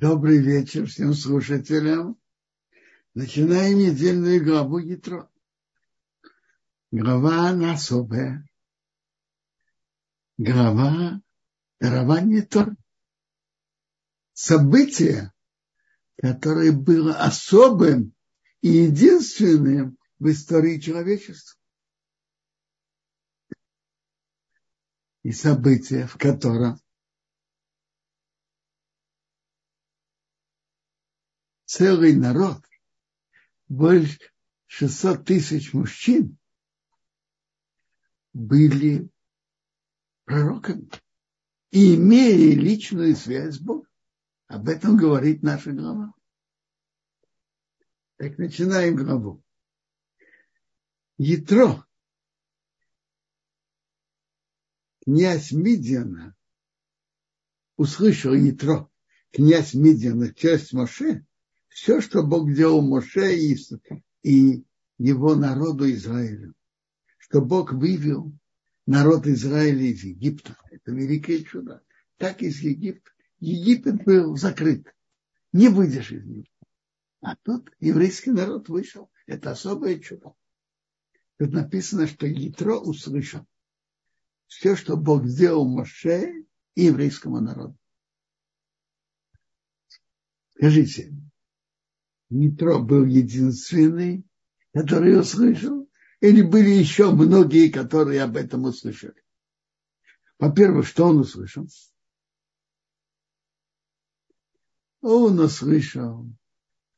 Добрый вечер всем слушателям. Начинаем недельную главу Ятро. Глава она особая. Глава дарования Тор. Событие, которое было особым и единственным в истории человечества. И событие, в котором целый народ, больше 600 тысяч мужчин, были пророками и имели личную связь с Богом. Об этом говорит наша глава. Так начинаем главу. Ятро, князь Мидиана, услышал Ятро, князь Мидиана, часть Моше, все, что Бог делал Моше и, и его народу Израилю. Что Бог вывел народ Израиля из Египта. Это великое чудо. Так из Египта. Египет был закрыт. Не выйдешь из него. А тут еврейский народ вышел. Это особое чудо. Тут написано, что Ятро услышал все, что Бог сделал Моше и еврейскому народу. Скажите, Нитро был единственный, который услышал, или были еще многие, которые об этом услышали? Во-первых, что он услышал? Он услышал,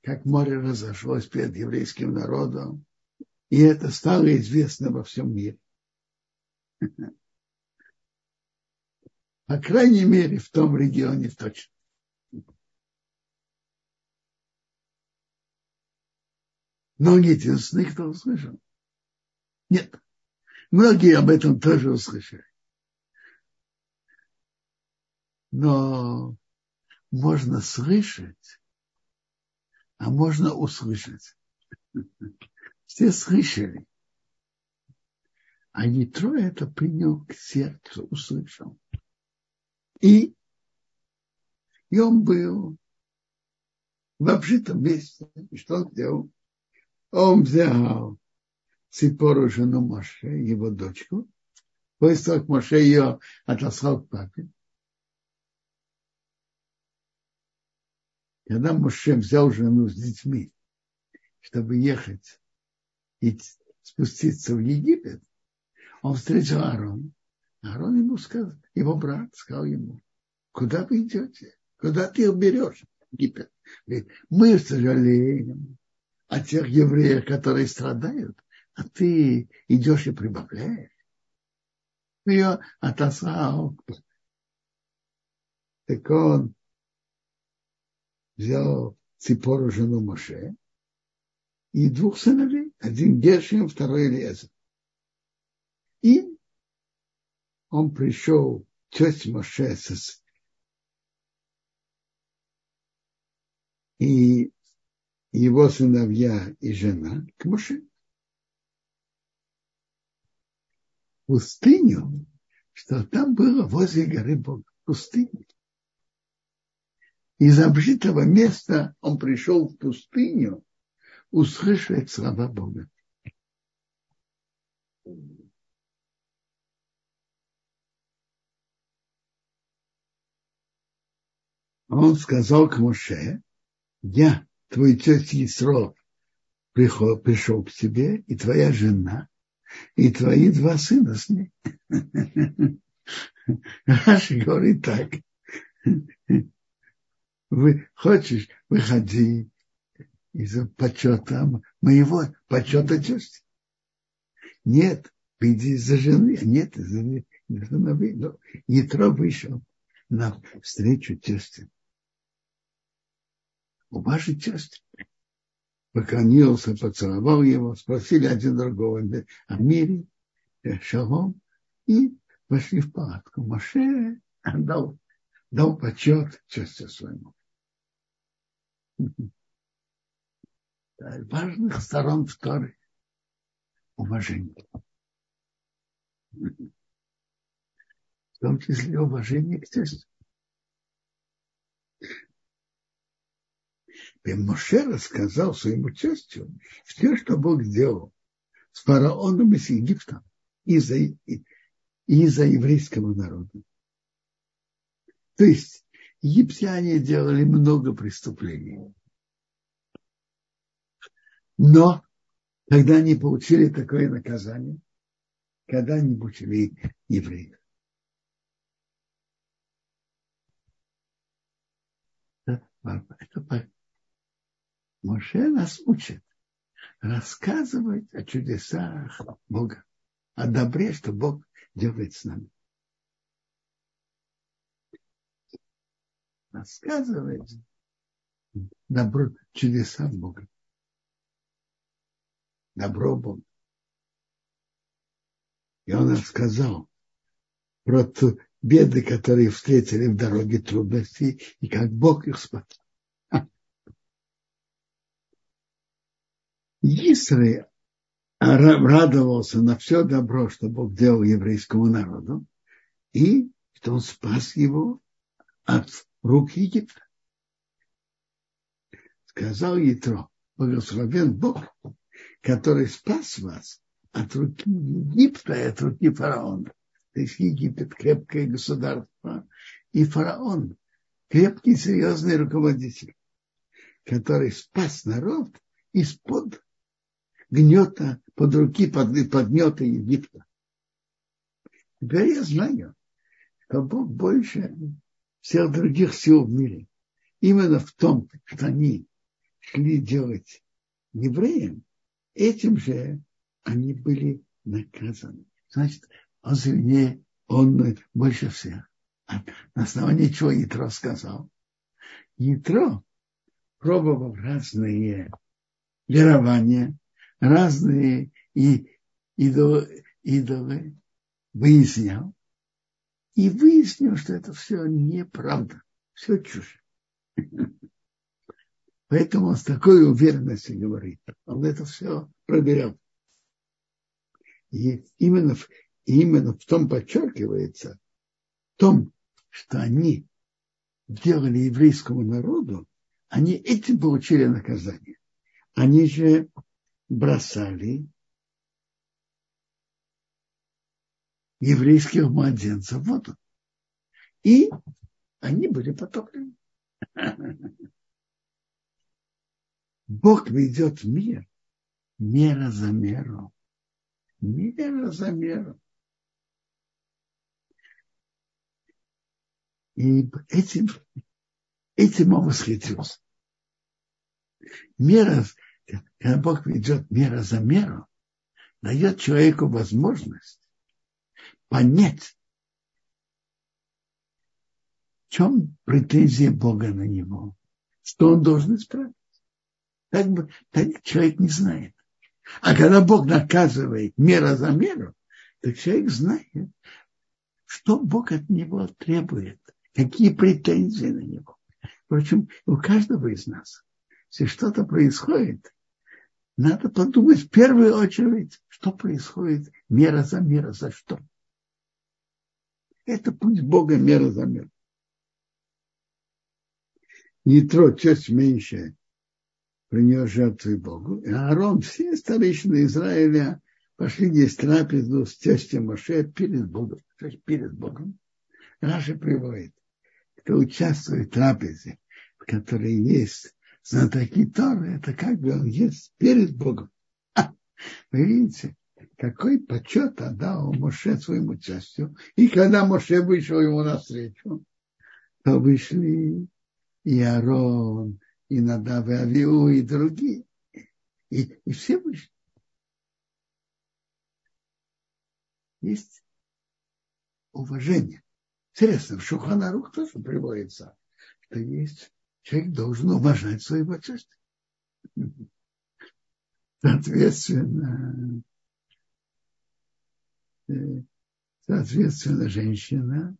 как море разошлось перед еврейским народом, и это стало известно во всем мире. По крайней мере, в том регионе точно. Но он единственный, кто услышал. Нет. Многие об этом тоже услышали. Но можно слышать, а можно услышать. Все слышали. А Ятро это принял к сердцу, услышал. И, и он был в обжитом месте. И что он сделал? Он взял Ципору, жену Моше, его дочку. После того, как Моше ее отослал к папе. Когда Моше взял жену с детьми, чтобы ехать и спуститься в Египет, он встретил Аарон. Аарон ему сказал, его брат сказал ему, куда вы идете? Куда ты их берешь? Египет. Мы сожалеем, о тех евреях, которые страдают, а ты идешь и прибавляешь. Ее отослал. Так он взял Ципору, жену Моше, и двух сыновей, один Гершин, второй Элиезер. И он пришел, тесть Моше, и его сыновья и жена к Моше. Пустыню, что там было возле горы Бога, пустыня. Из обжитого места он пришел в пустыню услышать слова Бога. Он сказал к Моше, я твой тесть Исро пришел, пришел к тебе, и твоя жена, и твои два сына с ней. Раши говорит так. Вы хочешь, выходи из-за почета моего почета тести. Нет, иди из-за жены, а нет, из-за. Но Ятро вышел на встречу тестя у вашей части. Поклонился, поцеловал его, спросили один другого о мире, э, шалом, и вошли в палатку. Моше дал, дал почет части своему. Важных сторон вторых уважение. В том числе уважение к тестю. И Моше рассказал своему частью все, что Бог сделал с фараоном из Египта из-за из еврейского народа. То есть египтяне делали много преступлений. Но когда они получили такое наказание, когда они получили евреев. Это Моше нас учит рассказывать о чудесах Бога, о добре, что Бог делает с нами. Рассказывать добро, чудеса Бога. Добро Бога. И он рассказал про беды, которые встретили в дороге трудности, и как Бог их спас. Исраиль радовался на все добро, что Бог делал еврейскому народу, и что он спас его от рук Египта. Сказал Ятро, благословен Бог, который спас вас от руки Египта и от руки фараона. То есть Египет крепкое государство, и фараон крепкий, серьезный руководитель, который спас народ из-под гнета, под руки, под, под гнета Египта. Теперь я знаю, что Бог больше всех других сил в мире. Именно в том, что они шли делать евреям, этим же они были наказаны. Значит, он сильнее, он больше всех. А на основании чего Ятро сказал? Ятро пробовал разные верования, разные и, идолы, идолы выяснял. И выяснил, что это все неправда, все чушь. Поэтому он с такой уверенностью говорит. Он это все проверял. И именно, именно в том подчеркивается, в том, что они делали еврейскому народу, они этим получили наказание. Они же бросали еврейских младенцев в воду. И они были потоплены. Бог ведет мир мера за меру. Мера за меру. И этим, этим он восхитился. Мера когда Бог ведет мера за меру, дает человеку возможность понять, в чем претензия Бога на него, что он должен исправить. Так, бы, так человек не знает. А когда Бог наказывает мера за меру, то человек знает, что Бог от него требует, какие претензии на него. Впрочем, у каждого из нас, если что-то происходит, надо подумать в первую очередь, что происходит мера за мера, за что. Это путь Бога мера за мера. Нитро чуть меньше принес жертвы Богу. И Аарон, все старейшины Израиля пошли есть трапезу с тестем Моше перед Богом. То есть перед Богом. Раша приводит, кто участвует в трапезе, в которой есть знатоки Торы, это как бы он есть перед Богом. Вы видите, какой почет отдал Моше своему частью. И когда Моше вышел ему навстречу, то вышли и Аарон, и Надав, и Авиу, и другие. И, и все вышли. Есть уважение. Интересно, в Шуханарух тоже приводится, что есть человек должен уважать своего части. Соответственно, э, соответственно, женщина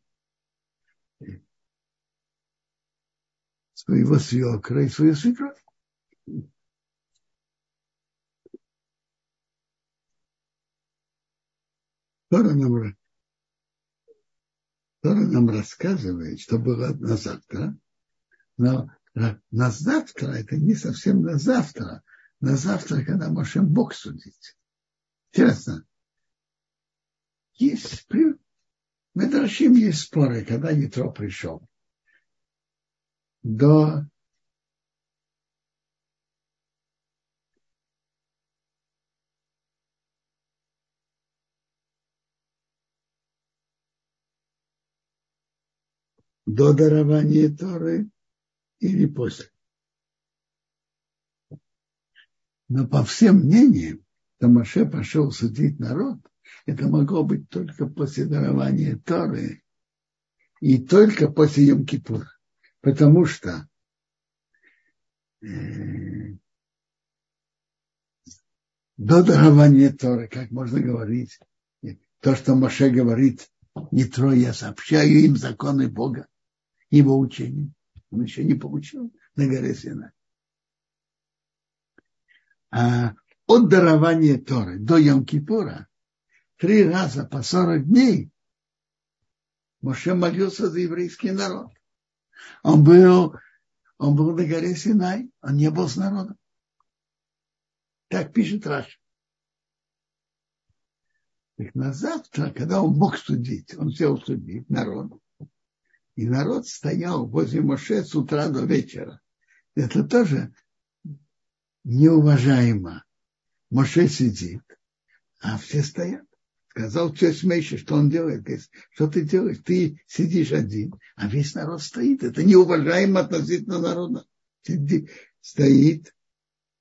э, своего свекра и свою свекровь. Тора нам, Тора нам рассказывает, что было на завтра, но на завтра, это не совсем на завтра, на завтра, когда можем Бог судить. Интересно. Есть, в Медрашим есть споры, когда Ятро пришел. До до дарования Торы или после. Но по всем мнениям, что Маше пошел судить народ, это могло быть только после дарования Торы и только после Йом-Кипура. Потому что э, до дарования Торы, как можно говорить, то, что Маше говорит, не трое, я сообщаю им законы Бога, его учение. Он еще не получил на горе Сина. А от дарования Торы до Йом-Кипура три раза по 40 дней Моше молился за еврейский народ. Он был, он был на горе Синай, он не был с народом. Так пишет Раш. Так на завтра, когда он мог судить, он сел судить народ. И народ стоял возле Моше с утра до вечера. Это тоже неуважаемо. Моше сидит, а все стоят. Сказал честь Мейши, что он делает. Говорит, что ты делаешь? Ты сидишь один, а весь народ стоит. Это неуважаемо относительно народа. Сиди, стоит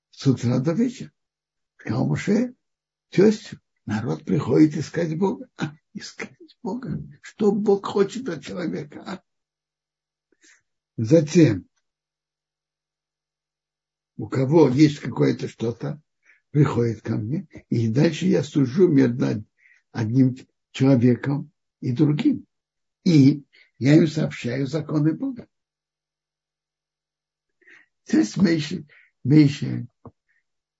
с утра до вечера. Сказал Моше, тестю, народ приходит искать Бога. А, искать Бога. Что Бог хочет от человека? А? Затем, у кого есть какое-то что-то, приходит ко мне, и дальше я сужу между одним человеком и другим. И я им сообщаю законы Бога. Здесь меньше, меньше.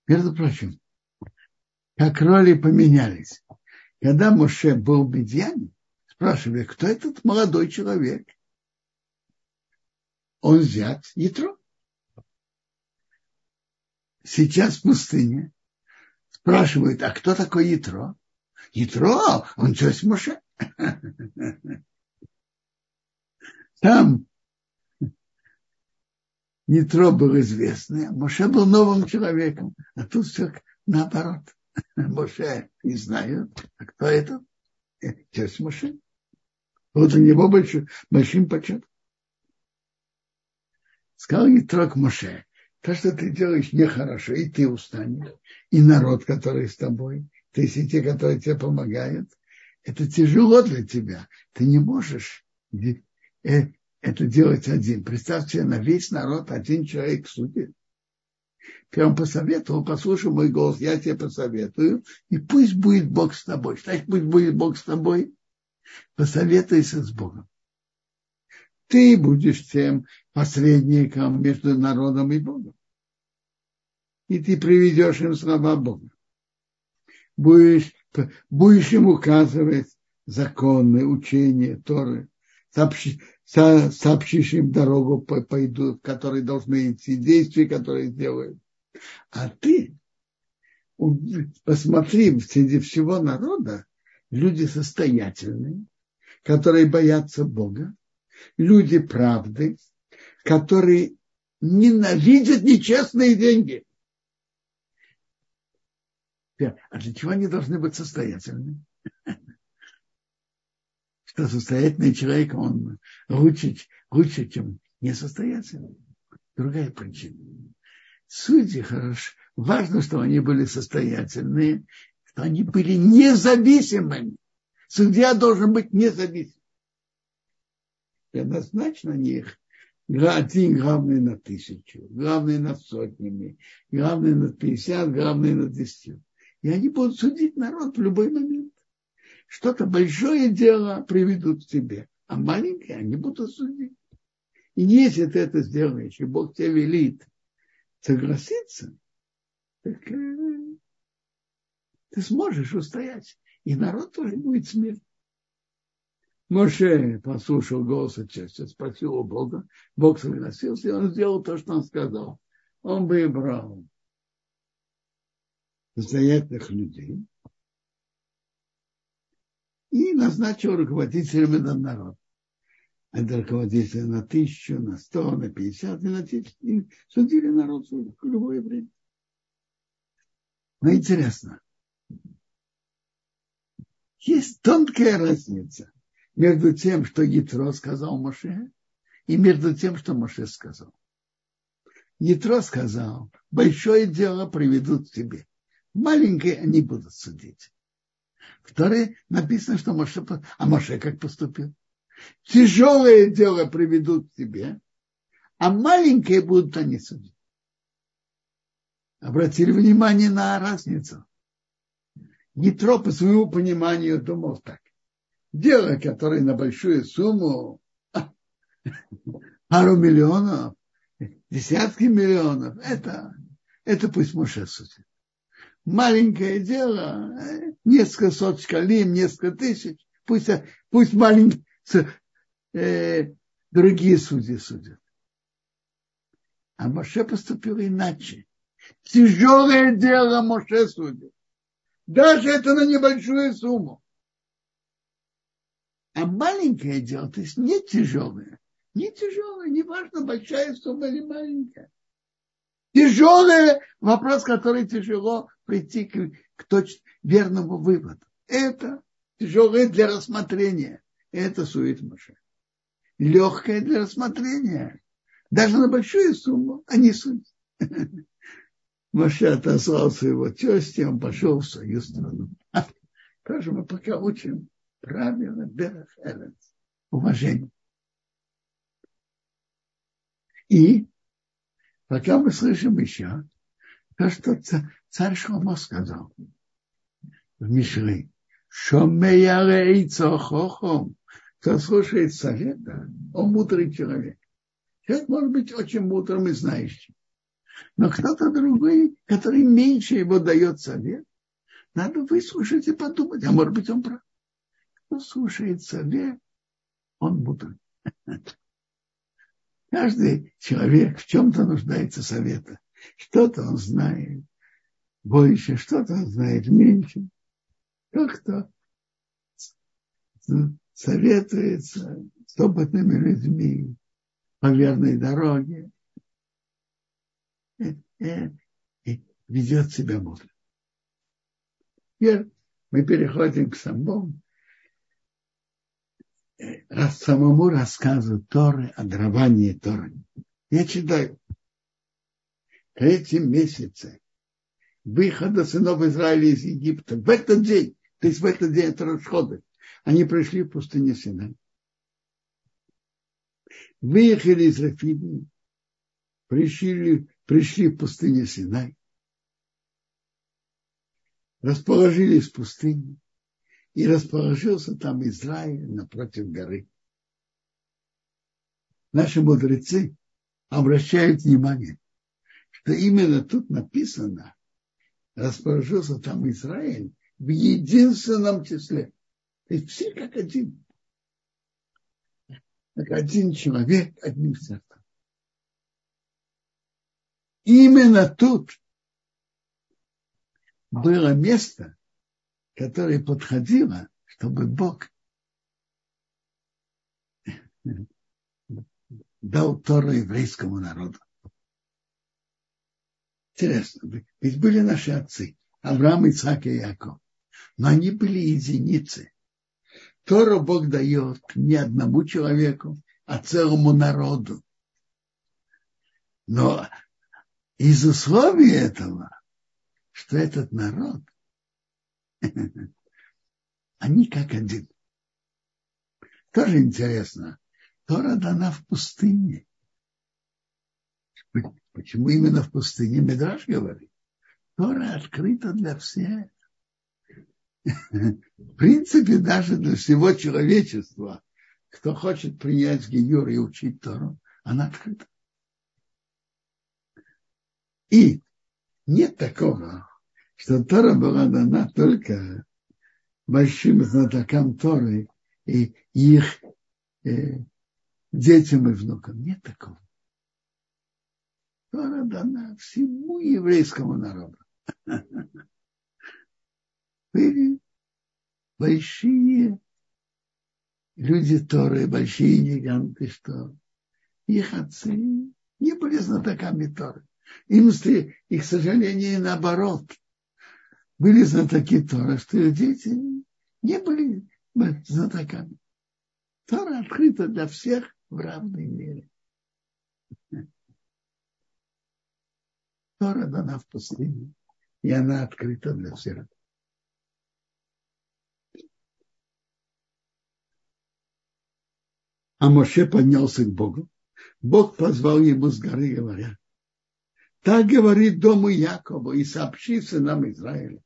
Между прочим, как роли поменялись. Когда Моше был в Медьяне, спрашивали, кто этот молодой человек? Он взят Ятро. Сейчас в пустыне спрашивают, а кто такой Ятро? Ятро, он часть Моше. Там Ятро был известный, а Моше был новым человеком, а тут все наоборот. Моше не знают, а кто это? Часть Моше. Вот у него большой, большим почетом. Сказал Итрок Моше, то, что ты делаешь, нехорошо, и ты устанешь, и народ, который с тобой, то есть и те, которые тебе помогают, это тяжело для тебя. Ты не можешь э, это делать один. Представь себе, на весь народ один человек судит. Я вам посоветовал, послушай мой голос, я тебе посоветую, и пусть будет Бог с тобой. Значит, пусть будет Бог с тобой, посоветуйся с Богом. Ты будешь тем посредником между народом и Богом. И ты приведешь им слова Бога. Будешь, будешь им указывать законы, учения, Торы. Сообщи, со, сообщишь им дорогу, по, пойду, в которой должны идти, действия, которые сделают. А ты посмотри, среди всего народа люди состоятельные, которые боятся Бога, люди правды, которые ненавидят нечестные деньги. А для чего они должны быть состоятельны? Что состоятельный человек, он лучше, лучше чем несостоятельный. Другая причина. Судьи хорошо. Важно, что они были состоятельные, что они были независимыми. Судья должен быть независимым и однозначно них один главный на тысячу, главный над сотнями, главный над 50, главный над 10. И они будут судить народ в любой момент. Что-то большое дело приведут к тебе, а маленькое они будут судить. И если ты это сделаешь, и Бог тебе велит согласиться, так э, ты сможешь устоять. И народ тоже будет смерть. Моше послушал голоса чести, спросил у Бога, Бог согласился, и он сделал то, что он сказал. Он выбрал состоятельных людей и назначил руководителями на народ. Это руководители на тысячу, на сто, на пятьдесят, и на тысячу. И судили народ в любое время. Но интересно, есть тонкая разница между тем, что Ятро сказал Моше, и между тем, что Моше сказал. Ятро сказал, большое дело приведут к тебе, маленькое они будут судить. Второе, написано, что Моше, а Моше как поступил? Тяжелое дело приведут к тебе, а маленькие будут они судить. Обратили внимание на разницу. Нитро по своему пониманию думал так. Дело, которое на большую сумму, пару миллионов, десятки миллионов, это, это пусть Моше судит. Маленькое дело, несколько сот шкалим, несколько тысяч, пусть, пусть маленькие, э, другие судьи судят. А Моше поступил иначе. Тяжелое дело Моше судит. Даже это на небольшую сумму. А маленькое дело, то есть не тяжелое. Не тяжелое, не важно, большая сумма или маленькая. Тяжелый вопрос, который тяжело прийти к, к точ, верному выводу. Это тяжелое для рассмотрения. Это сует Моше. Легкое для рассмотрения. Даже на большую сумму они судят. Моше отослал своего тести, он пошел в свою страну. Тоже мы пока учим правила Берах Эрец. Уважение. И пока мы слышим еще то, что царь Шломо сказал в Мишле. Шомея рейцо хохом. Кто слушает совета, он мудрый человек. Человек может быть очень мудрым и знающим. Но кто-то другой, который меньше его дает совет, надо выслушать и подумать, а может быть он прав. Кто слушает совет, он мудрый. Каждый человек в чем-то нуждается совета. Что-то он знает больше, что-то он знает меньше. Кто-то советуется с опытными людьми по верной дороге и ведет себя мудро. Теперь мы переходим к самому, раз самому рассказу Торы о даровании Торы. Я читаю. В третьем месяце выхода сынов Израиля из Египта, в этот день, то есть в этот день от расхода, они пришли в пустыню Синай. Выехали из Рафидии, пришли, пришли в пустыню Синай, расположились в пустыне, и расположился там Израиль напротив горы. Наши мудрецы обращают внимание, что именно тут написано, расположился там Израиль в единственном числе. То есть все как один. Как один человек, одним сердцем. Именно тут было место, которое подходило, чтобы Бог дал Тору еврейскому народу. Интересно, ведь были наши отцы, Авраам, Ицхак и Яков, но они были единицы. Тору Бог дает не одному человеку, а целому народу. Но из условий этого, что этот народ, они как один. Тоже интересно. Тора дана в пустыне. Почему именно в пустыне Медраж говорит? Тора открыта для всех. В принципе, даже для всего человечества, кто хочет принять Гиюр и учить Тору, она открыта. И нет такого, что Тора была дана только большим знатокам Торы и их э, детям и внукам. Нет такого. Тора дана всему еврейскому народу. Были большие люди Торы, большие гиганты, что их отцы не были знатоками Торы. Им, их, к сожалению, наоборот, были знатоки Торы, что их дети не были знатоками. Тора открыта для всех в равной мере. Тора дана в пустыне, и она открыта для всех. А Моше поднялся к Богу. Бог позвал ему с горы, говоря, так говорит дому Якова и сообщи сынам Израиля.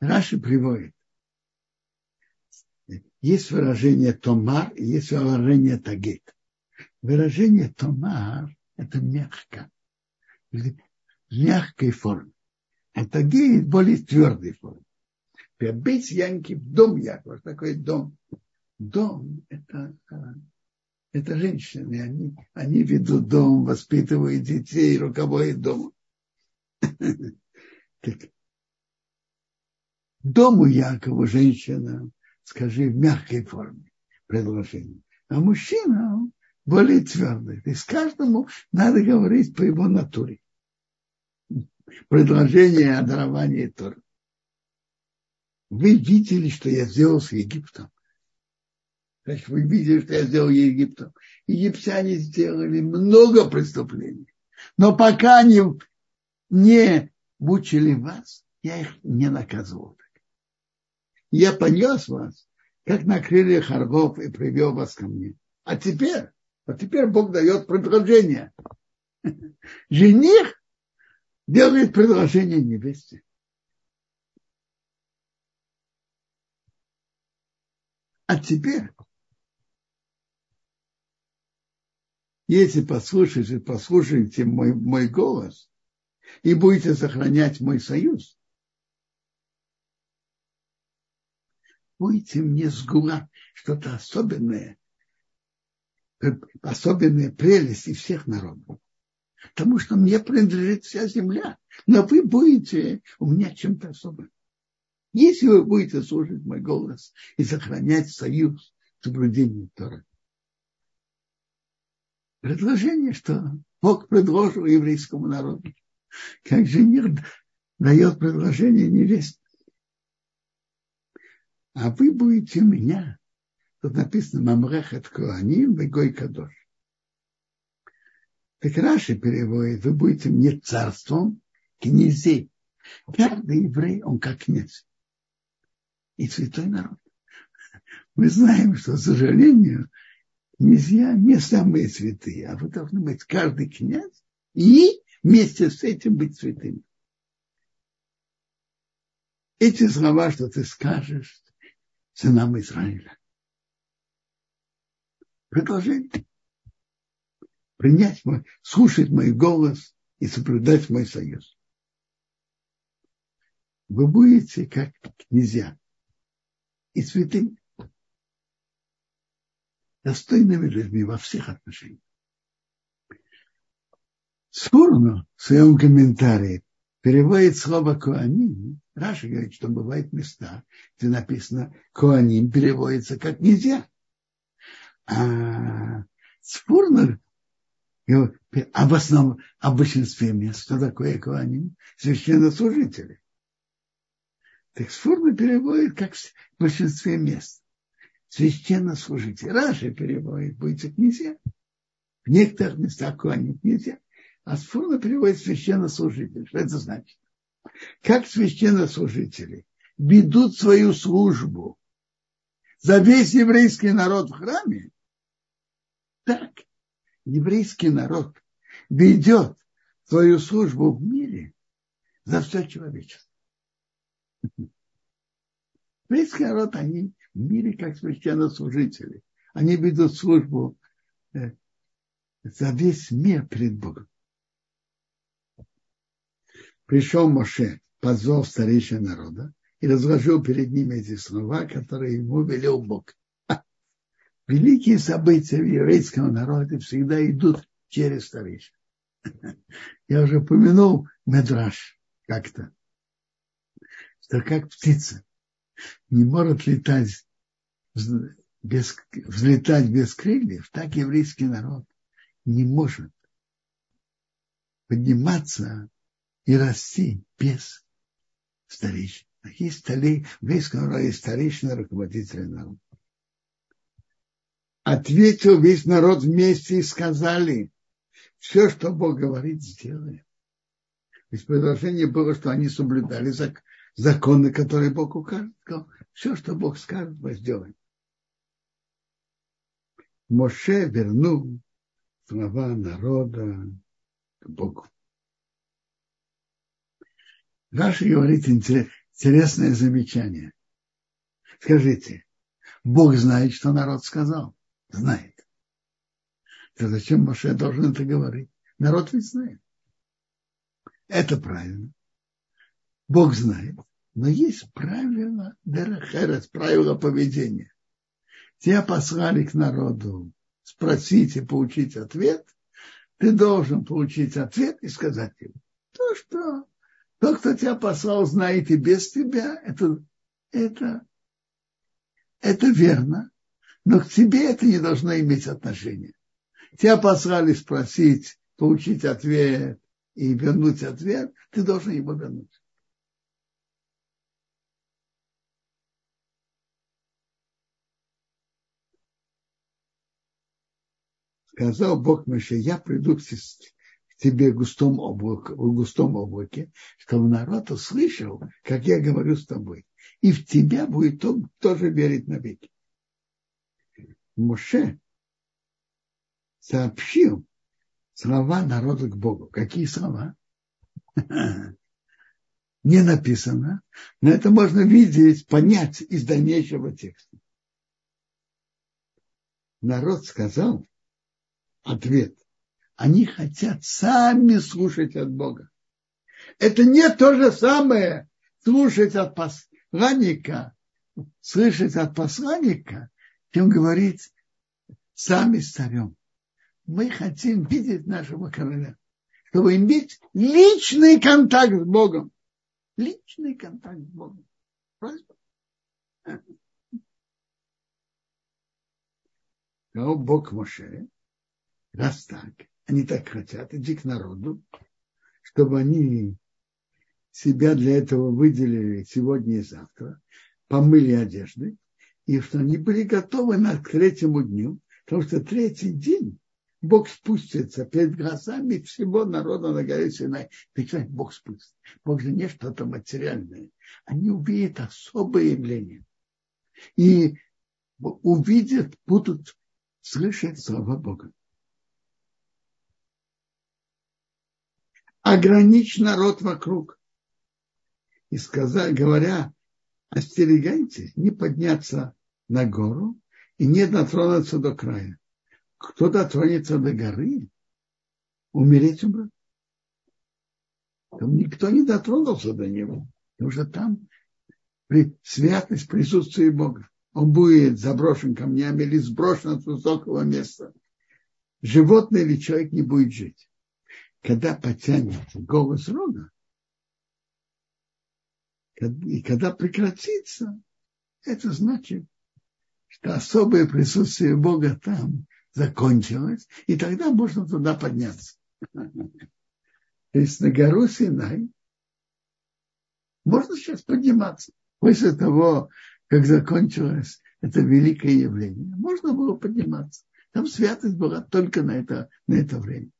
Раши приводит. Есть выражение томар есть выражение тагит. Выражение томар – это мягко, в мягкой форме. А тагит – более твердой форме. Быть Янки в дом Якова. Что такое дом? Дом – это, это женщины. Они, они ведут дом, воспитывают детей, руководят домом. дому Якова женщина, скажи, в мягкой форме предложение. А мужчина более твердый. То есть каждому надо говорить по его натуре. Предложение о даровании Торы. Вы видели, что я сделал с Египтом. Значит, вы видели, что я сделал Египтом. Египтяне сделали много преступлений. Но пока они не мучили вас, я их не наказывал я понес вас, как на крыльях оргов, и привел вас ко мне. А теперь, а теперь Бог дает предложение. Жених делает предложение невесте. А теперь, если послушаете, послушаете мой, мой голос и будете сохранять мой союз, будете мне сгула что-то особенное, особенная прелесть всех народов. Потому что мне принадлежит вся земля. Но вы будете у меня чем-то особым. Если вы будете слушать мой голос и сохранять союз с соблюдением Тора. Предложение, что Бог предложил еврейскому народу. Как жених дает предложение невесте а вы будете меня. Тут написано Мамрехет Коаним Бегой Кадош. Так Раши переводит, вы будете мне царством князей. Каждый еврей, он как князь. И святой народ. Мы знаем, что, к сожалению, князья не самые святые, а вы должны быть каждый князь и вместе с этим быть святым. Эти слова, что ты скажешь, сынам Израиля. Предложение. Принять мой, слушать мой голос и соблюдать мой союз. Вы будете как князья и святыми, достойными людьми во всех отношениях. Скорно в своем комментарии переводит слово «коаним», Раша говорит, что бывают места, где написано «коаним» переводится как «нельзя». А спорно об основном, о большинстве мест, что такое коаним, священнослужители. Так спорно переводит как в большинстве мест. Священнослужитель. Раша переводит, будет нельзя. В некоторых местах коаним нельзя. А спорно переводит священнослужитель. Что это значит? Как священнослужители ведут свою службу за весь еврейский народ в храме, так еврейский народ ведет свою службу в мире за все человечество. Еврейский народ, они в мире как священнослужители. Они ведут службу э, за весь мир перед Богом пришел Моше, позвал старейшин народа и разложил перед ними эти слова, которые ему велел Бог. Великие события в еврейском народе всегда идут через старейшин. Я уже упомянул Медраж как-то, что как птица не может летать без, взлетать без крыльев, так еврейский народ не может подниматься и расти без старейшин. Есть старей, в еврейском народе есть старейшины руководители народа. Ответил весь народ вместе и сказали, все, что Бог говорит, сделаем. Ведь предложение было, что они соблюдали законы, которые Бог укажет. Все, что Бог скажет, мы сделаем. Моше вернул слова народа к Богу. Раша говорит интересное замечание. Скажите, Бог знает, что народ сказал? Знает. То зачем Моше должен это говорить? Народ ведь знает. Это правильно. Бог знает. Но есть правила Дерахерес, правила поведения. Тебя послали к народу спросить и получить ответ. Ты должен получить ответ и сказать ему. То, что тот, кто тебя послал, знает и без тебя, это, это, это верно. Но к тебе это не должно иметь отношения. Тебя послали спросить, получить ответ и вернуть ответ, ты должен его вернуть. Сказал Бог Моше, я приду к тебе густом облаке, в густом облаке, чтобы народ услышал, как я говорю с тобой. И в тебя будет тот, тоже верить навеки. Моше сообщил слова народа к Богу. Какие слова? Не написано, но это можно видеть, понять из дальнейшего текста. Народ сказал ответ. Они хотят сами слушать от Бога. Это не то же самое слушать от посланника, слышать от посланника, чем говорить сами с царем мы хотим видеть нашего короля, чтобы иметь личный контакт с Богом. Личный контакт с Богом. Просьба. Сказал Бог Моше, раз так, они так хотят, иди к народу, чтобы они себя для этого выделили сегодня и завтра, помыли одежды, и что они были готовы на к третьему дню, потому что третий день Бог спустится перед глазами всего народа на горе Синай. Представляете, Бог спустится. Бог же не что-то материальное. Они увидят особое явление. И увидят, будут слышать слова Бога. Ограничь народ вокруг. И сказать, говоря, остерегайтесь не подняться на гору и не дотронуться до края кто дотронется до горы, умереть умрет. Там никто не дотронулся до него, потому что там святость присутствия Бога. Он будет заброшен камнями или сброшен с высокого места. Животное или человек не будет жить. Когда потянется голос рога, и когда прекратится, это значит, что особое присутствие Бога там закончилось, и тогда можно туда подняться. То есть на гору Синай можно сейчас подниматься. После того, как закончилось это великое явление, можно было подниматься. Там святость была только на это, на это время.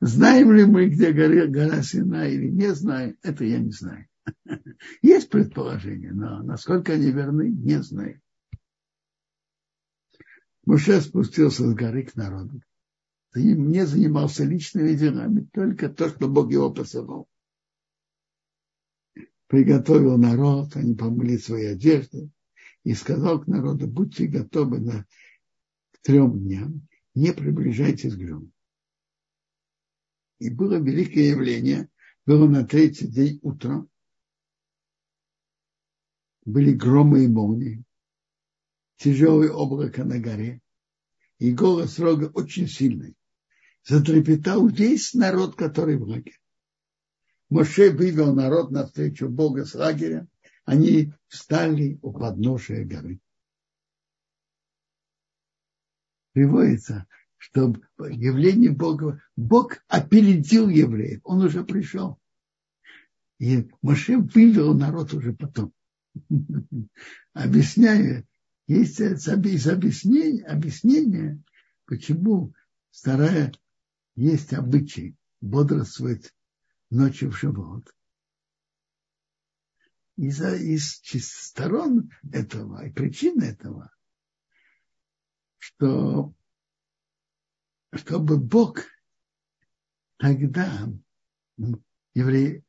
Знаем ли мы, где гора, гора Сина или не знаем, это я не знаю. Есть предположение, но насколько они верны, не знаю. Муше спустился с горы к народу. И не занимался личными делами, только то, что Бог его посылал. Приготовил народ, они помыли свои одежды и сказал к народу, будьте готовы на к трем дням, не приближайтесь к грому. И было великое явление, было на третий день утром, были громы и молнии, тяжелое облако на горе, и голос рога очень сильный. Затрепетал весь народ, который в лагере. Моше вывел народ навстречу Бога с лагеря. Они встали у подножия горы. Приводится, что явление Бога, Бог опередил евреев, он уже пришел. И Моше вывел народ уже потом. Объясняя, есть из объяснения, объяснения, почему старая есть обычай бодрствовать ночью в Шавуот. Из, из сторон этого и причин этого, что чтобы Бог тогда евреи,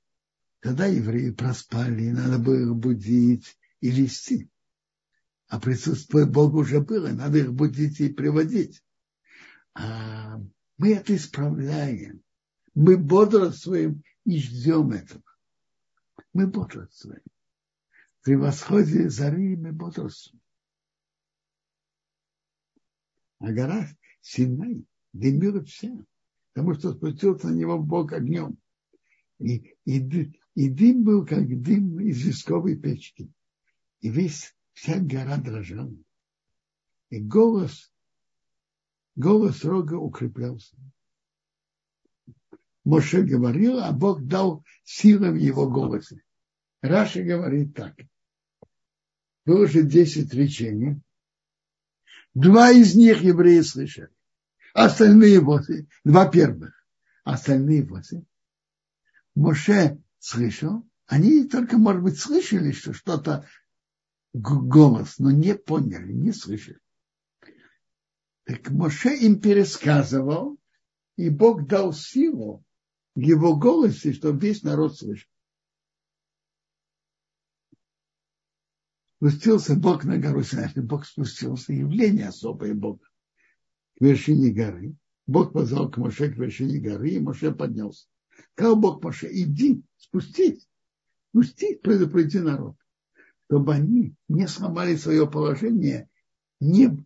тогда евреи проспали, надо было их будить и вести. А присутствие Бога уже было, надо их будить и приводить. А мы это исправляем. Мы бодрствуем и ждем этого. Мы бодрствуем. При восходе зари мы бодрствуем. А гора Синай дымит все, потому что спустился на него Бог огнем. И, и, и дым был, как дым из висковой печки. И весь, вся гора дрожала. И голос, голос рога укреплялся. Моше говорил, а Бог дал силу в его голосе. Раша говорит так. Было же десять речений. Два из них евреи слышали. Остальные восемь, два первых. Остальные восемь. Моше слышал. Они только, может быть, слышали, что что-то голос, но не поняли, не слышали. Так Моше им пересказывал, и Бог дал силу его голосе, чтобы весь народ слышал. Спустился Бог на гору Синай, Бог спустился, явление особое Бога к вершине горы. Бог позвал к Моше к вершине горы, и Моше поднялся. Сказал Бог Моше, иди, спустись, спустись, предупреди народ, чтобы они не сломали свое положение, не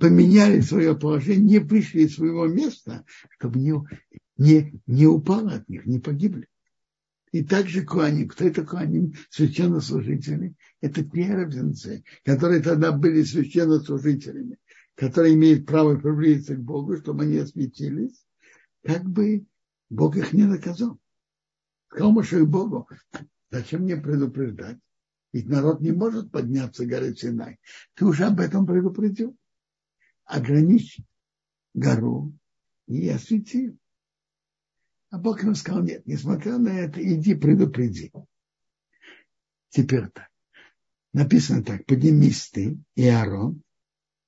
поменяли свое положение, не вышли из своего места, чтобы не, не, не упало от них, не погибли. И также Куаним. Кто это Куаним? Священнослужители. Это первенцы, которые тогда были священнослужителями которые имеют право приблизиться к Богу, чтобы они осветились, как бы Бог их не наказал. Сказал Моше Богу, зачем мне предупреждать? Ведь народ не может подняться горы Синай. Ты уже об этом предупредил. Ограничь гору и освети. А Бог ему сказал, нет, несмотря на это, иди предупреди. Теперь так. Написано так, поднимись ты и Аарон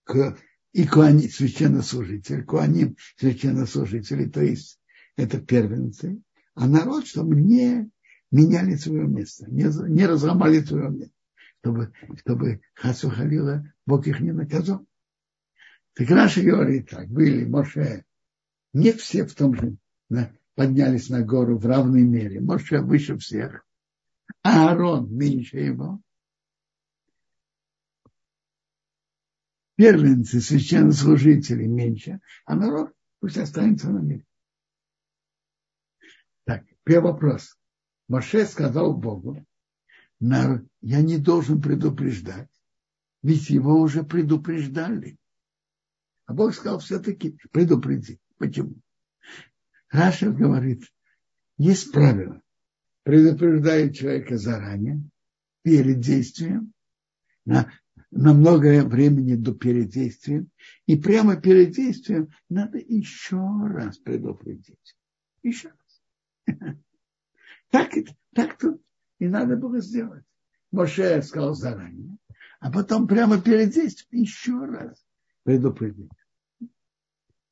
к и куани, священнослужители, куаним священнослужители, то есть это первенцы, а народ, чтобы не меняли свое место, не, не разломали свое место, чтобы, чтобы Хасу Халила Бог их не наказал. Так Раша говорит так, были Моше, не все в том же на, поднялись на гору в равной мере. Моше выше всех, а Аарон меньше его, первенцы, священнослужители меньше, а народ пусть останется на мире. Так, первый вопрос. Моше сказал Богу, я не должен предупреждать, ведь его уже предупреждали. А Бог сказал все-таки предупреди. Почему? Раша говорит, есть правило. Предупреждает человека заранее, перед действием, на многое времени до перед действием. И прямо перед действием надо еще раз предупредить. Еще раз. Так, так тут и надо было сделать. Моше сказал заранее, а потом прямо перед действием еще раз предупредить.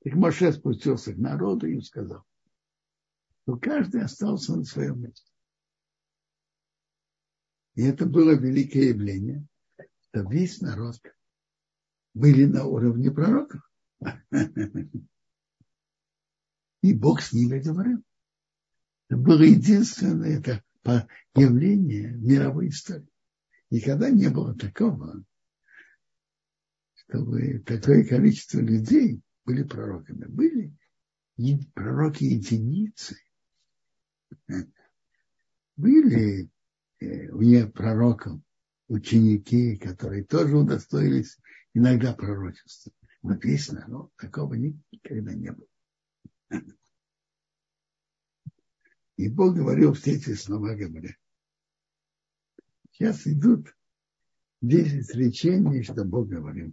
Так Моше спустился к народу и сказал, что каждый остался на своем месте. И это было великое явление – что весь народ были на уровне пророков. И Бог с ними говорил. Это было единственное это явление мировой истории. никогда не было такого, чтобы такое количество людей были пророками. Были пророки единицы. Были э, у нее пророков ученики, которые тоже удостоились иногда пророчества. Написано, но такого никогда не было. И Бог говорил эти слова, говоря. Сейчас идут 10 речений, что Бог говорил.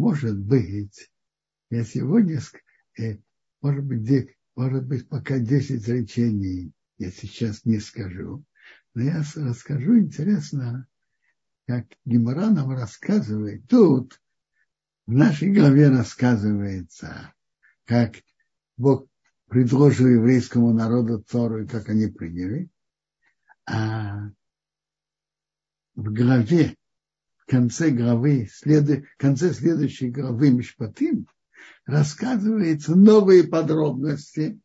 Может быть, я сегодня, э, может быть, может быть, пока 10 речений я сейчас не скажу, но я расскажу, интересно, как Гимара нам рассказывает, тут в нашей главе рассказывается, как Бог предложил еврейскому народу Тору и как они приняли. А в главе конце главы, след... в конце следующей главы Мишпатим рассказывается новые подробности,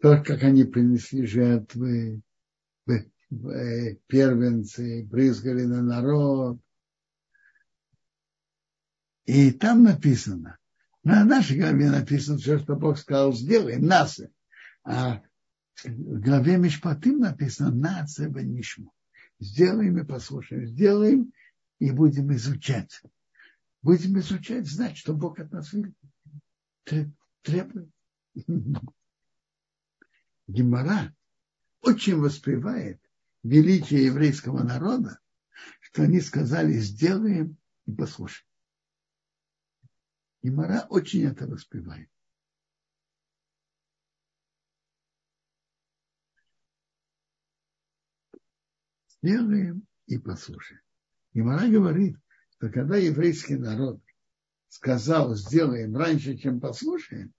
то, как они принесли жертвы, первенцы, брызгали на народ. И там написано, на нашей главе написано все, что Бог сказал, сделай, нас. А в главе Мишпатим написано, нация нишму сделаем и послушаем, сделаем и будем изучать. Будем изучать, знать, что Бог от нас требует. Гемора очень воспевает величие еврейского народа, что они сказали, сделаем и послушаем. Гемора очень это воспевает. Сделаем и послушаем. Гимара говорит, что когда еврейский народ сказал, сделаем раньше, чем послушаем,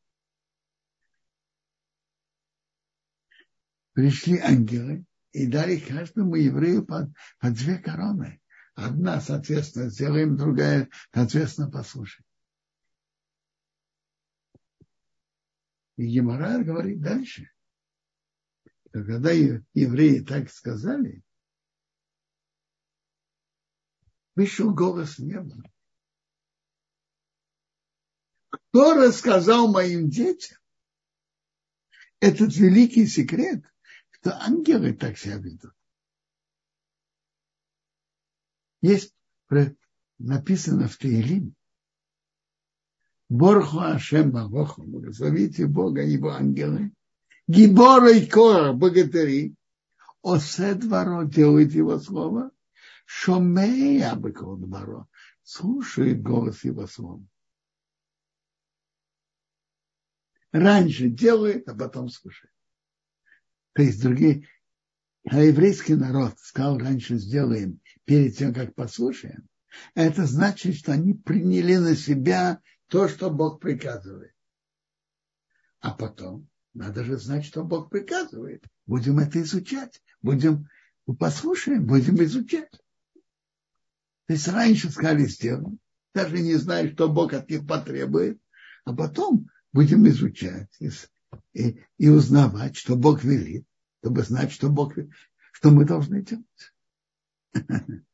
пришли ангелы и дали каждому еврею по, по две короны. Одна, соответственно, сделаем, другая, соответственно, послушаем. И Гемора говорит дальше, что когда евреи так сказали, вышел голос неба. Кто рассказал моим детям этот великий секрет, что ангелы так себя ведут? Есть написано в Таилим, Борху Ашем Бавоху, благословите Бога и его ангелы, Гибора и Кора, богатыри, Осе дворо делает его слово, Шомея быкон баро. Слушает голос его слова. Раньше делает, а потом слушает. То есть другие, а еврейский народ сказал, раньше сделаем, перед тем, как послушаем, это значит, что они приняли на себя то, что Бог приказывает. А потом надо же знать, что Бог приказывает. Будем это изучать. Будем, послушаем, будем изучать. То есть раньше сказали сделаем, даже не зная, что Бог от них потребует, а потом будем изучать и, и, и узнавать, что Бог велит, чтобы знать, что Бог, что мы должны делать.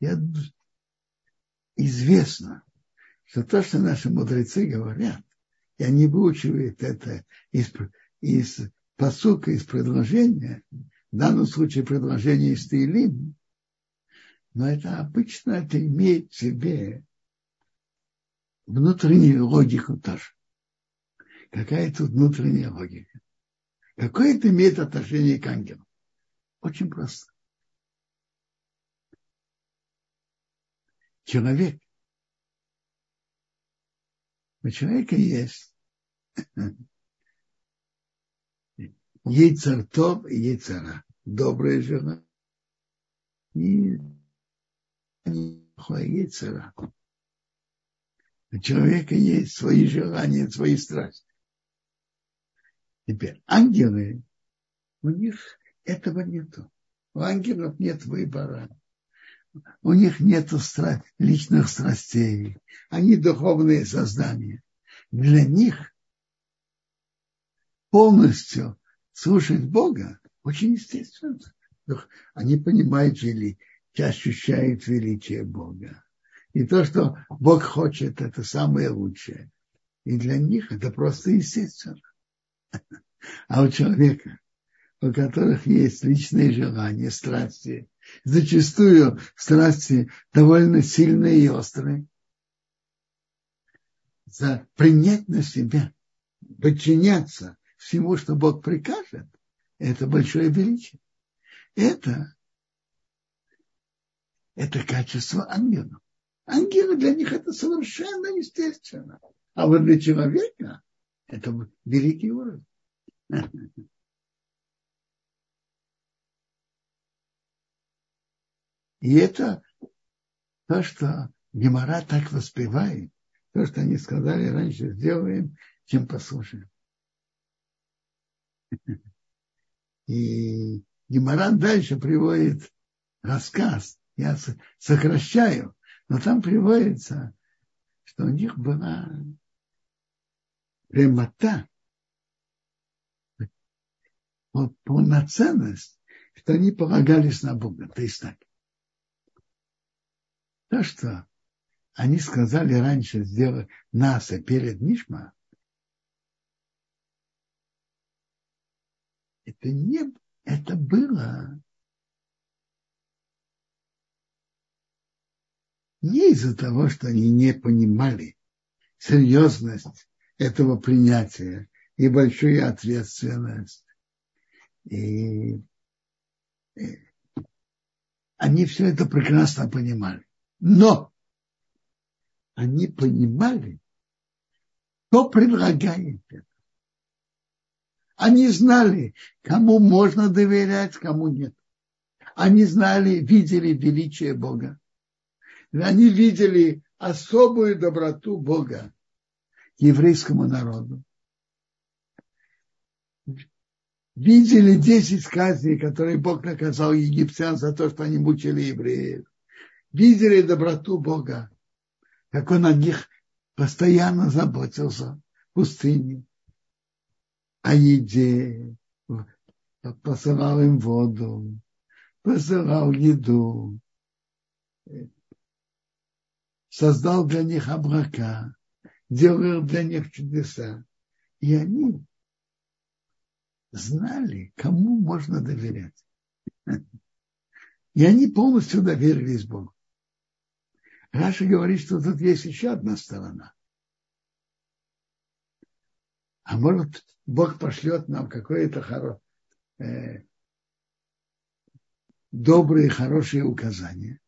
Я, известно, что то, что наши мудрецы говорят, и они выучивают это из, из посука, из предложения, в данном случае предложение из Таилим, но это обычно это имеет в себе внутреннюю логику тоже. Какая тут внутренняя логика? Какое это имеет отношение к ангелу? Очень просто. Человек. У человека есть Ейцартов и Ейцара. Добрая жена. И Ейцара. У человека есть свои желания, свои страсти. Теперь ангелы, у них этого нету. У ангелов нет выбора. у них нет стра... личных страстей, они духовные создания. Для них полностью слушать Бога очень естественно. Они понимают вели, ощущают величие Бога. И то, что Бог хочет, это самое лучшее. И для них это просто естественно. А у человека, у которых есть личные желания, страсти, зачастую страсти довольно сильные и острые, за принять на себя, подчиняться всему, что Бог прикажет, это большое величие. Это, это качество ангелов. Ангелы для них это совершенно естественно. А вот для человека это великий уровень. И это то, что Гемора так воспевает, то, что они сказали раньше, сделаем, чем послушаем. И Геморан дальше приводит рассказ, я сокращаю, но там приводится, что у них была прямота, полноценность, что они полагались на Бога. То есть так. То, что они сказали раньше сделать Наса перед Мишма, это не, это было не из-за того, что они не понимали серьезность этого принятия и большую ответственность. И, и они все это прекрасно понимали. Но они понимали, кто предлагает это. Они знали, кому можно доверять, кому нет. Они знали, видели величие Бога. Они видели особую доброту Бога еврейскому народу. Видели десять казней, которые Бог наказал египтян за то, что они мучили евреев. Видели доброту Бога, как он о них постоянно заботился в пустыне о еде, посылал им воду, посылал еду, создал для них облака, делал для них чудеса. И они знали, кому можно доверять. И они полностью доверились Богу. Раша говорит, что тут есть еще одна сторона. А может, Бог пошлет нам какое-то хоро... э, добрые, хорошие указания.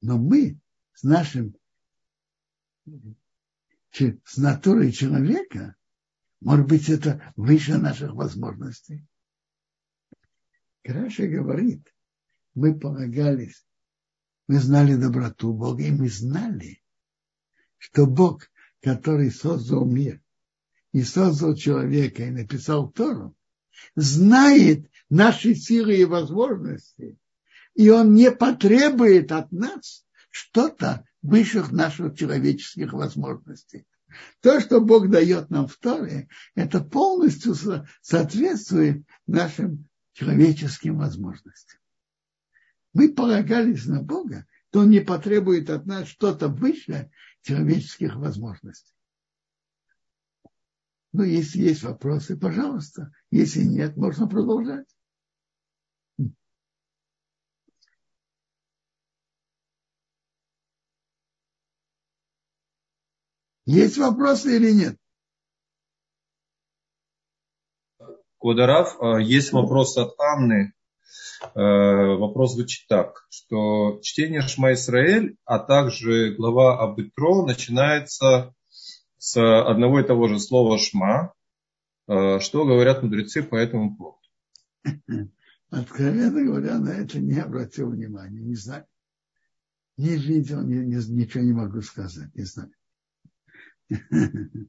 Но мы с нашим, с натурой человека, может быть, это выше наших возможностей. Краша говорит, мы полагались, мы знали доброту Бога, и мы знали, что Бог который создал мир и создал человека и написал Тору, знает наши силы и возможности, и он не потребует от нас что-то высших наших человеческих возможностей. То, что Бог дает нам в Торе, это полностью соответствует нашим человеческим возможностям. Мы полагались на Бога, то Он не потребует от нас что-то выше человеческих возможностей. Ну, если есть вопросы, пожалуйста. Если нет, можно продолжать. Есть вопросы или нет? Кударав, а, есть вопрос от Анны. Э, вопрос звучит так, что чтение Шма Исраэль, а также глава об Итро начинается с одного и того же слова Шма. Э, что говорят мудрецы по этому поводу? Откровенно говоря, на это не обратил внимания, не знаю. Не видел, не, не, ничего не могу сказать, не знаю.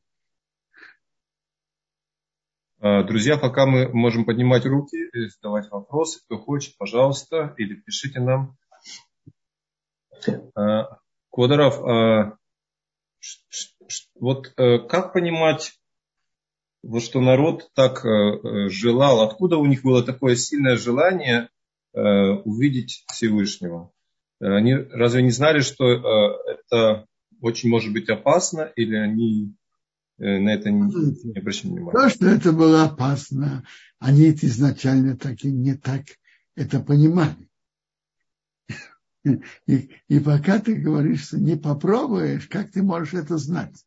Друзья, пока мы можем поднимать руки задавать вопросы, кто хочет, пожалуйста, или пишите нам. Квадаров, вот как понимать вот что народ так э, э, желал, откуда у них было такое сильное желание э, увидеть Всевышнего. Они разве не знали, что это очень может быть опасно, или они на это не, обращали внимания? То, что это было опасно, они изначально так и не так это понимали. И, и пока ты говоришь, что не попробуешь, как ты можешь это знать?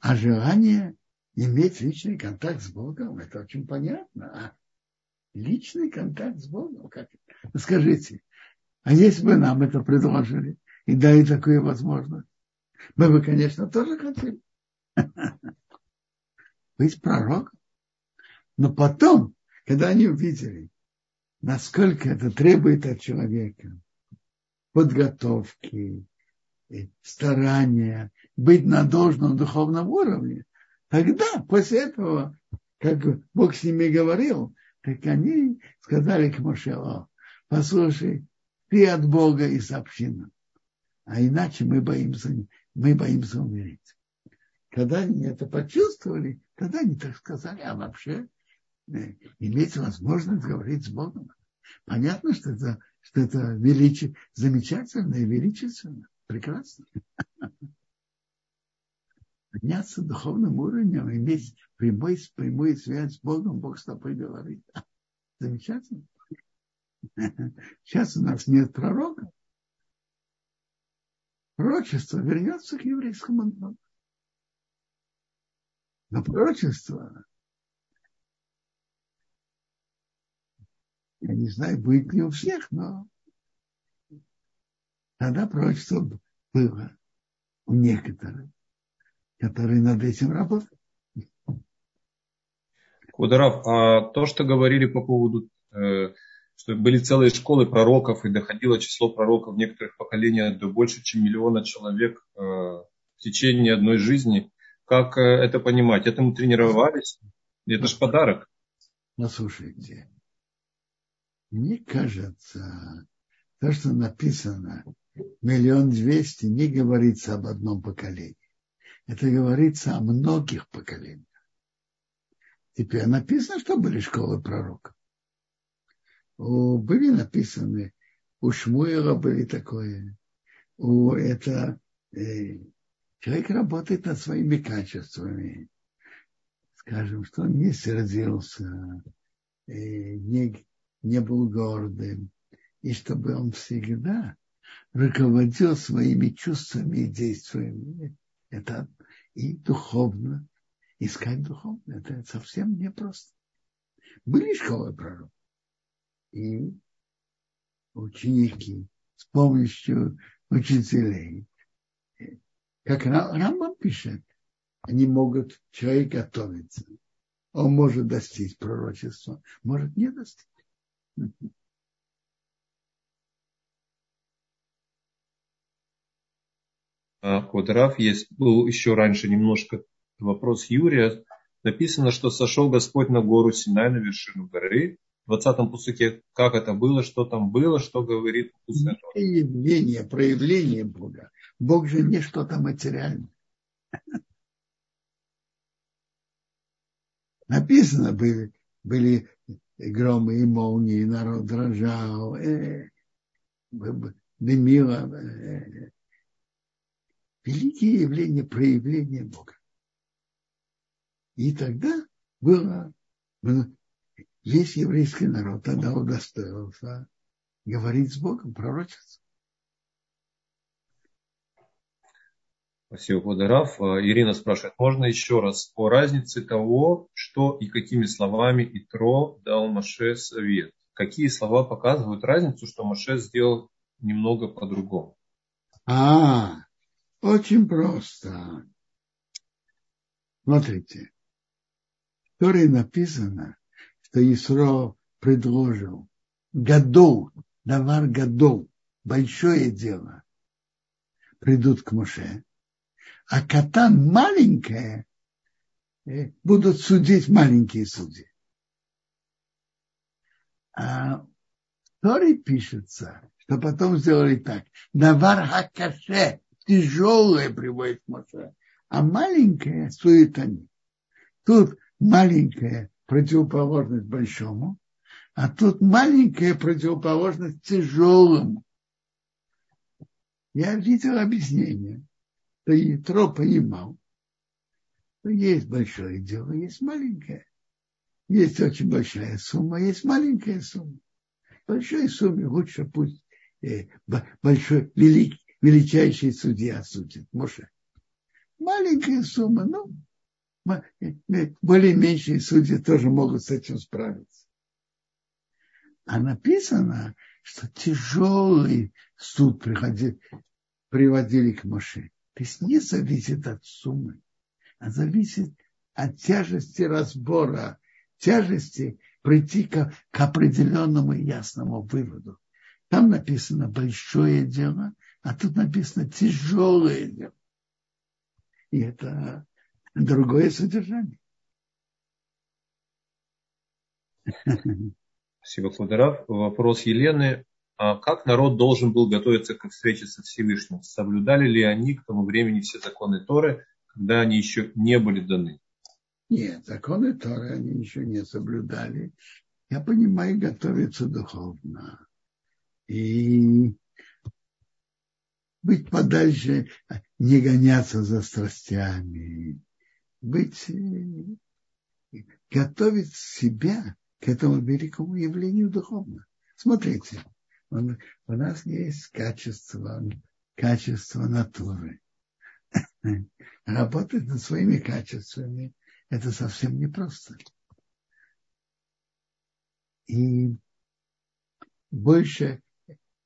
А желание иметь личный контакт с Богом, это очень понятно. А личный контакт с Богом, как Скажите, а если бы нам это предложили и дали такую возможность, мы бы, конечно, тоже хотели быть пророком. Но потом, когда они увидели, насколько это требует от человека подготовки, старания, быть на должном духовном уровне, Тогда, после этого, как Бог с ними говорил, так они сказали к Моше, послушай, ты от Бога и сообщи нам. А иначе мы боимся, мы боимся умереть. Когда они это почувствовали, тогда они так сказали, а вообще э, иметь возможность говорить с Богом. Понятно, что это, что это величие, замечательно и величественно, прекрасно подняться духовным уровнем, иметь прямой, прямую связь с Богом, Бог с тобой говорит. Замечательно. Сейчас у нас нет пророка. Пророчество вернется к еврейскому народу. Но пророчество, я не знаю, будет ли у всех, но тогда пророчество было у некоторых которые над этим работают. Кударав, а то, что говорили по поводу, э, что были целые школы пророков и доходило число пророков в некоторых поколениях до больше, чем миллиона человек э, в течение одной жизни, как э, это понимать? Этому тренировались? Это же подарок. Послушайте, мне кажется, то, что написано миллион двести, не говорится об одном поколении. Это говорится о многих поколениях. Теперь написано, что были школы пророков. Были написаны, у Шмуэла были такое. У это э, человек работает над своими качествами. Скажем, что он не сердился, не, не был гордым, и чтобы он всегда руководил своими чувствами и действиями. Это и духовно, искать духовно. Это совсем непросто. Были школы пророков. И ученики с помощью учителей, как Рамбам пишет, они могут, человек готовиться. Он может достичь пророчества, может не достичь. Квадрав есть, был еще раньше немножко вопрос Юрия. Написано, что сошел Господь на гору Синай, на вершину горы. В 20-м пусаке, как это было, что там было, что говорит Явление, проявление Бога. Бог же не что-то материальное. Написано были, были громы и молнии, народ дрожал, э, дымило, э, великие явления, проявления Бога. И тогда было, весь еврейский народ тогда удостоился говорить с Богом, пророчиться. Спасибо, Подарав. А, Ирина спрашивает, можно еще раз о разнице того, что и какими словами Итро дал Маше совет? Какие слова показывают разницу, что Маше сделал немного по-другому? А, очень просто. Смотрите. В Торе написано, что Исро предложил Гадол, Давар Гадол, большое дело, придут к Моше, а Катан маленькое будут судить маленькие судьи. А в Торе пишется, что потом сделали так. Навар хакаше, тяжелое приводит Моше, а маленькое сует они. Тут маленькая противоположность большому, а тут маленькая противоположность тяжелому. Я видел объяснение, что Ятро понимал, что есть большое дело, есть маленькое. Есть очень большая сумма, есть маленькая сумма. Большой сумме лучше пусть э, большой, велик, величайший судья судит. Моше. Маленькая сумма, ну, более меньшие судьи тоже могут с этим справиться. А написано, что тяжелый суд приходил, приводили к Моше. То есть не зависит от суммы, а зависит от тяжести разбора, тяжести прийти к, к определенному ясному выводу. Там написано большое дело, а тут написано тяжелое дело. И это другое содержание. Спасибо, Квадорав. Вопрос Елены. А как народ должен был готовиться к встрече со Всевышним? Соблюдали ли они к тому времени все законы Торы, когда они еще не были даны? Нет, законы Торы они еще не соблюдали. Я понимаю, готовиться духовно. И быть подальше, не гоняться за страстями, быть, э, готовить себя к этому великому явлению духовно. Смотрите, он, у нас есть качество, качество натуры. Работать над своими качествами – это совсем непросто. И больше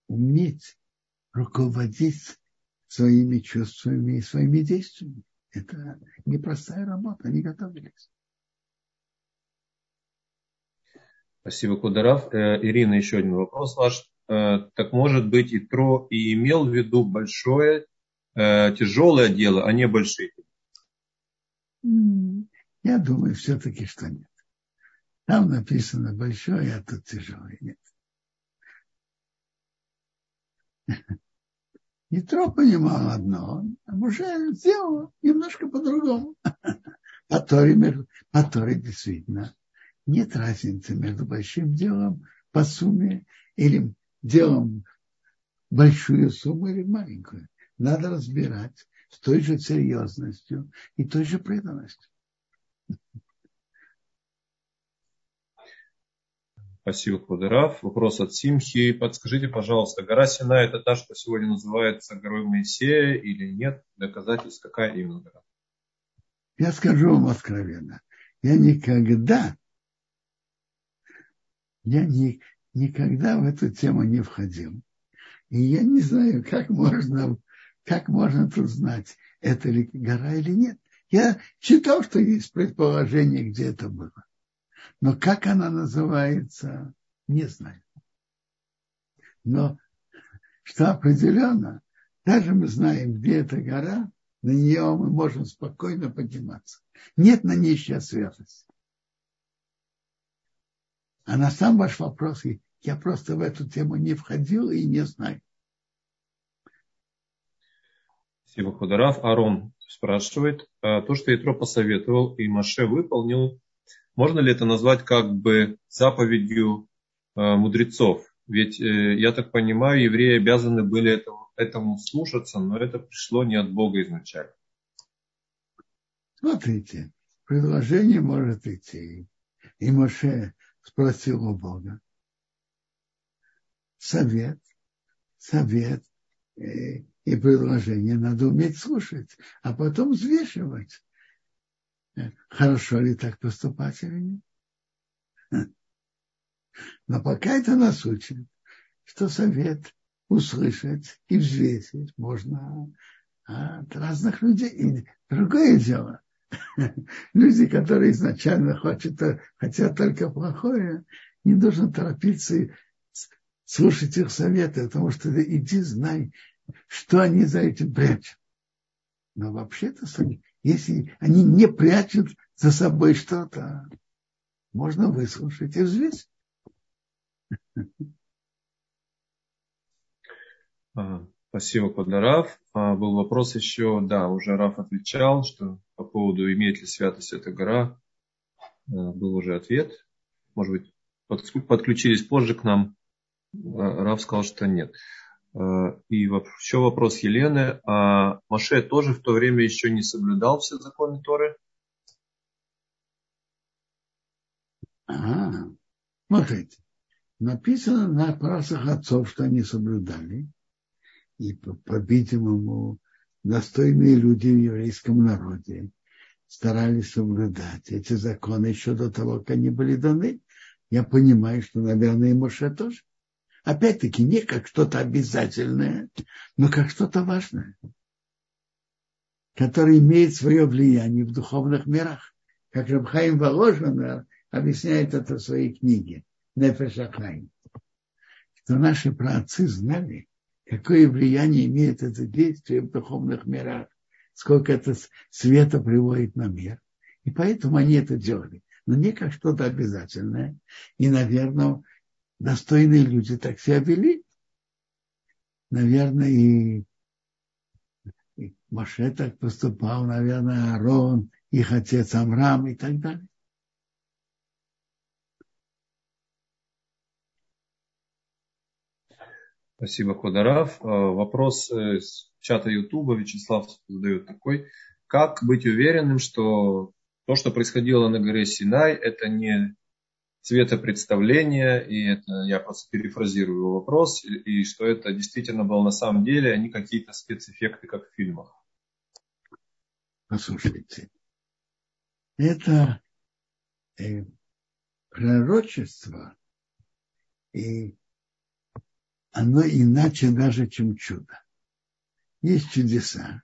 уметь руководить своими чувствами и своими действиями. Это непростая работа, они готовились. Спасибо, Кударав. Э, Ирина, еще один вопрос ваш. Э, так может быть и Тро и имел в виду большое, э, тяжелое дело, а не большие? Я думаю все-таки, что нет. Там написано большое, а тут тяжелое. Нет. Ятро понимал одно, а уже сделал немножко по-другому. По Торе, по Торе действительно нет разницы между большим делом по сумме или делом большую сумму или маленькую. Надо разбирать с той же серьезностью и той же преданностью. Спасибо, Квадырав. Вопрос от Симхи. Подскажите, пожалуйста, гора Сина это та, что сегодня называется горой Моисея или нет? Доказательств какая именно гора? Я скажу вам откровенно. Я никогда, я ни, никогда в эту тему не входил. И я не знаю, как можно, как можно тут знать, это ли гора или нет. Я читал, что есть предположение, где это было. Но как она называется, не знаю. Но что определенно, даже мы знаем, где эта гора, на нее мы можем спокойно подниматься. Нет на ней сейчас святости. А на сам ваш вопрос, я просто в эту тему не входил и не знаю. Спасибо, Хударав. Арон спрашивает, «А то, что Ятро посоветовал и Маше выполнил, можно ли это назвать как бы заповедью э, мудрецов? Ведь, э, я так понимаю, евреи обязаны были этому слушаться, но это пришло не от Бога изначально. Смотрите, предложение может идти. И Моше спросил у Бога. Совет, совет э, и предложение надо уметь слушать, а потом взвешивать хорошо ли так поступать или нет. Но пока это нас учит, что совет услышать и взвесить можно от разных людей. И другое дело, люди, которые изначально хотят, хотят только плохое, не должен торопиться и слушать их советы, потому что иди знай, что они за этим прячут. Но вообще-то если они не прячут за собой что-то, можно выслушать и взвесить. Спасибо, Квадараф. А, был вопрос еще, да, уже Раф отвечал, что по поводу имеет ли святость эта гора, а, был уже ответ. Может быть, подключились позже к нам. А, Раф сказал, что нет. И еще вопрос Елены. А Маше тоже в то время еще не соблюдал все законы Торы? Ага. Смотрите, написано на прасах отцов, что они соблюдали и, по-видимому, достойные люди в еврейском народе старались соблюдать эти законы еще до того, как они были даны. Я понимаю, что, наверное, и Моше тоже. Опять-таки, не как что-то обязательное, но как что-то важное, которое имеет свое влияние в духовных мирах. Как Рабхаим Воложин объясняет это в своей книге Нефешахайм. Что наши праотцы знали, какое влияние имеет это действие в духовных мирах, сколько это света приводит на мир. И поэтому они это делали. Но не как что-то обязательное. И, наверное, достойные люди так себя вели. Наверное, и, и Маше так поступал, наверное, Аарон, их отец Амрам и так далее. Спасибо, Квадараф. Э, вопрос из чата Ютуба Вячеслав задает такой. Как быть уверенным, что то, что происходило на горе Синай, это не цветопредставление, и это я просто перефразирую вопрос, и, и что это действительно было на самом деле, а не какие-то спецэффекты, как в фильмах. Послушайте, это э, пророчество и оно иначе даже, чем чудо. Есть чудеса,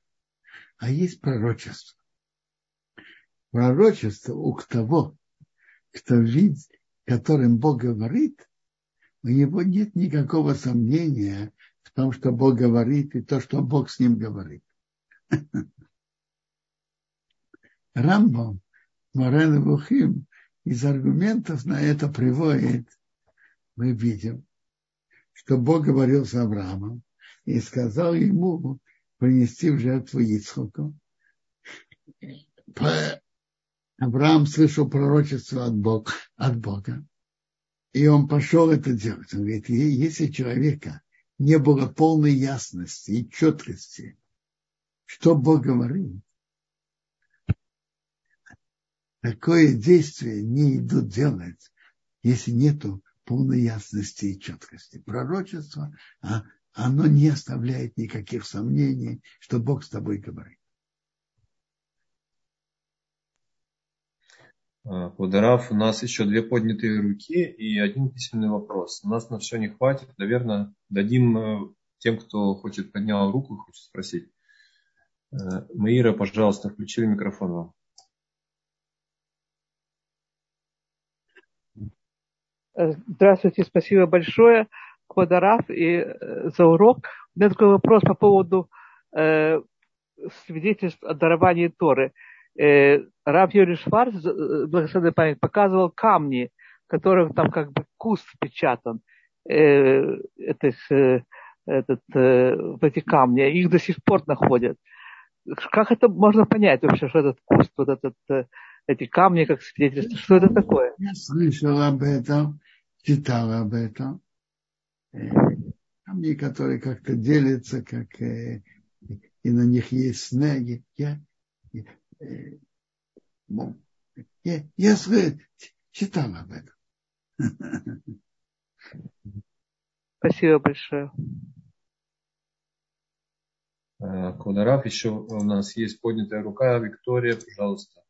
а есть пророчество. Пророчество у того, кто видит, которым Бог говорит, у него нет никакого сомнения в том, что Бог говорит, и то, что Бог с ним говорит. Рамбом, Морен Бухим, из аргументов на это приводит, мы видим, что Бог говорил с Авраамом и сказал ему принести в жертву Ицхоку. Авраам слышал пророчество от Бога, от Бога. И он пошел это делать. Он говорит, если человека не было полной ясности и четкости, что Бог говорит, такое действие не идут делать, если нету полной ясности и четкости. Пророчество, а оно не оставляет никаких сомнений, что Бог с тобой говорит. Кударав, у нас еще две поднятые руки и один письменный вопрос. У нас на все не хватит. Наверное, дадим э, тем, кто хочет поднял руку хочет спросить. Э, Маира, пожалуйста, включили микрофон вам. Здравствуйте, спасибо большое, Квадараф, и э, за урок. У меня такой вопрос по поводу э, свидетельств о даровании Торы. Э, Раб Юрий Шварц, э, благословенная память, показывал камни, в которых там как бы куст впечатан. Э, это, э, этот, э, в эти камни. Их до сих пор находят. Как это можно понять вообще, что этот куст, вот этот, э, эти камни как свидетельство? Что это такое? Я слышал об этом читал об этом. Э, камни, которые как-то делятся, как э, и на них есть снеги. Я, я, э, я, я читал об этом. Спасибо большое. Квадарав, еще у нас есть поднятая рука. Виктория, пожалуйста.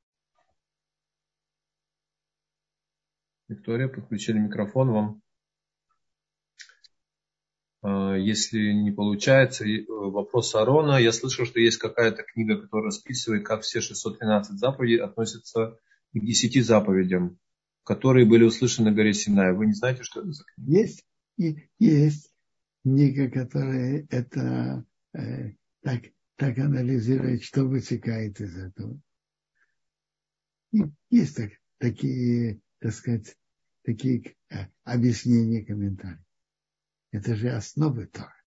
Виктория, подключили микрофон вам. А, если не получается, вопрос Арона. Я слышал, что есть какая-то книга, которая расписывает, как все 613 заповедей относятся к 10 заповедям, которые были услышаны на горе Синай. Вы не знаете, что это за книга? Есть, есть книга, которая это э, так, так анализирует, что вытекает из этого. есть так, такие, так сказать, такие э, объяснения, комментарии. Это же основы Тора.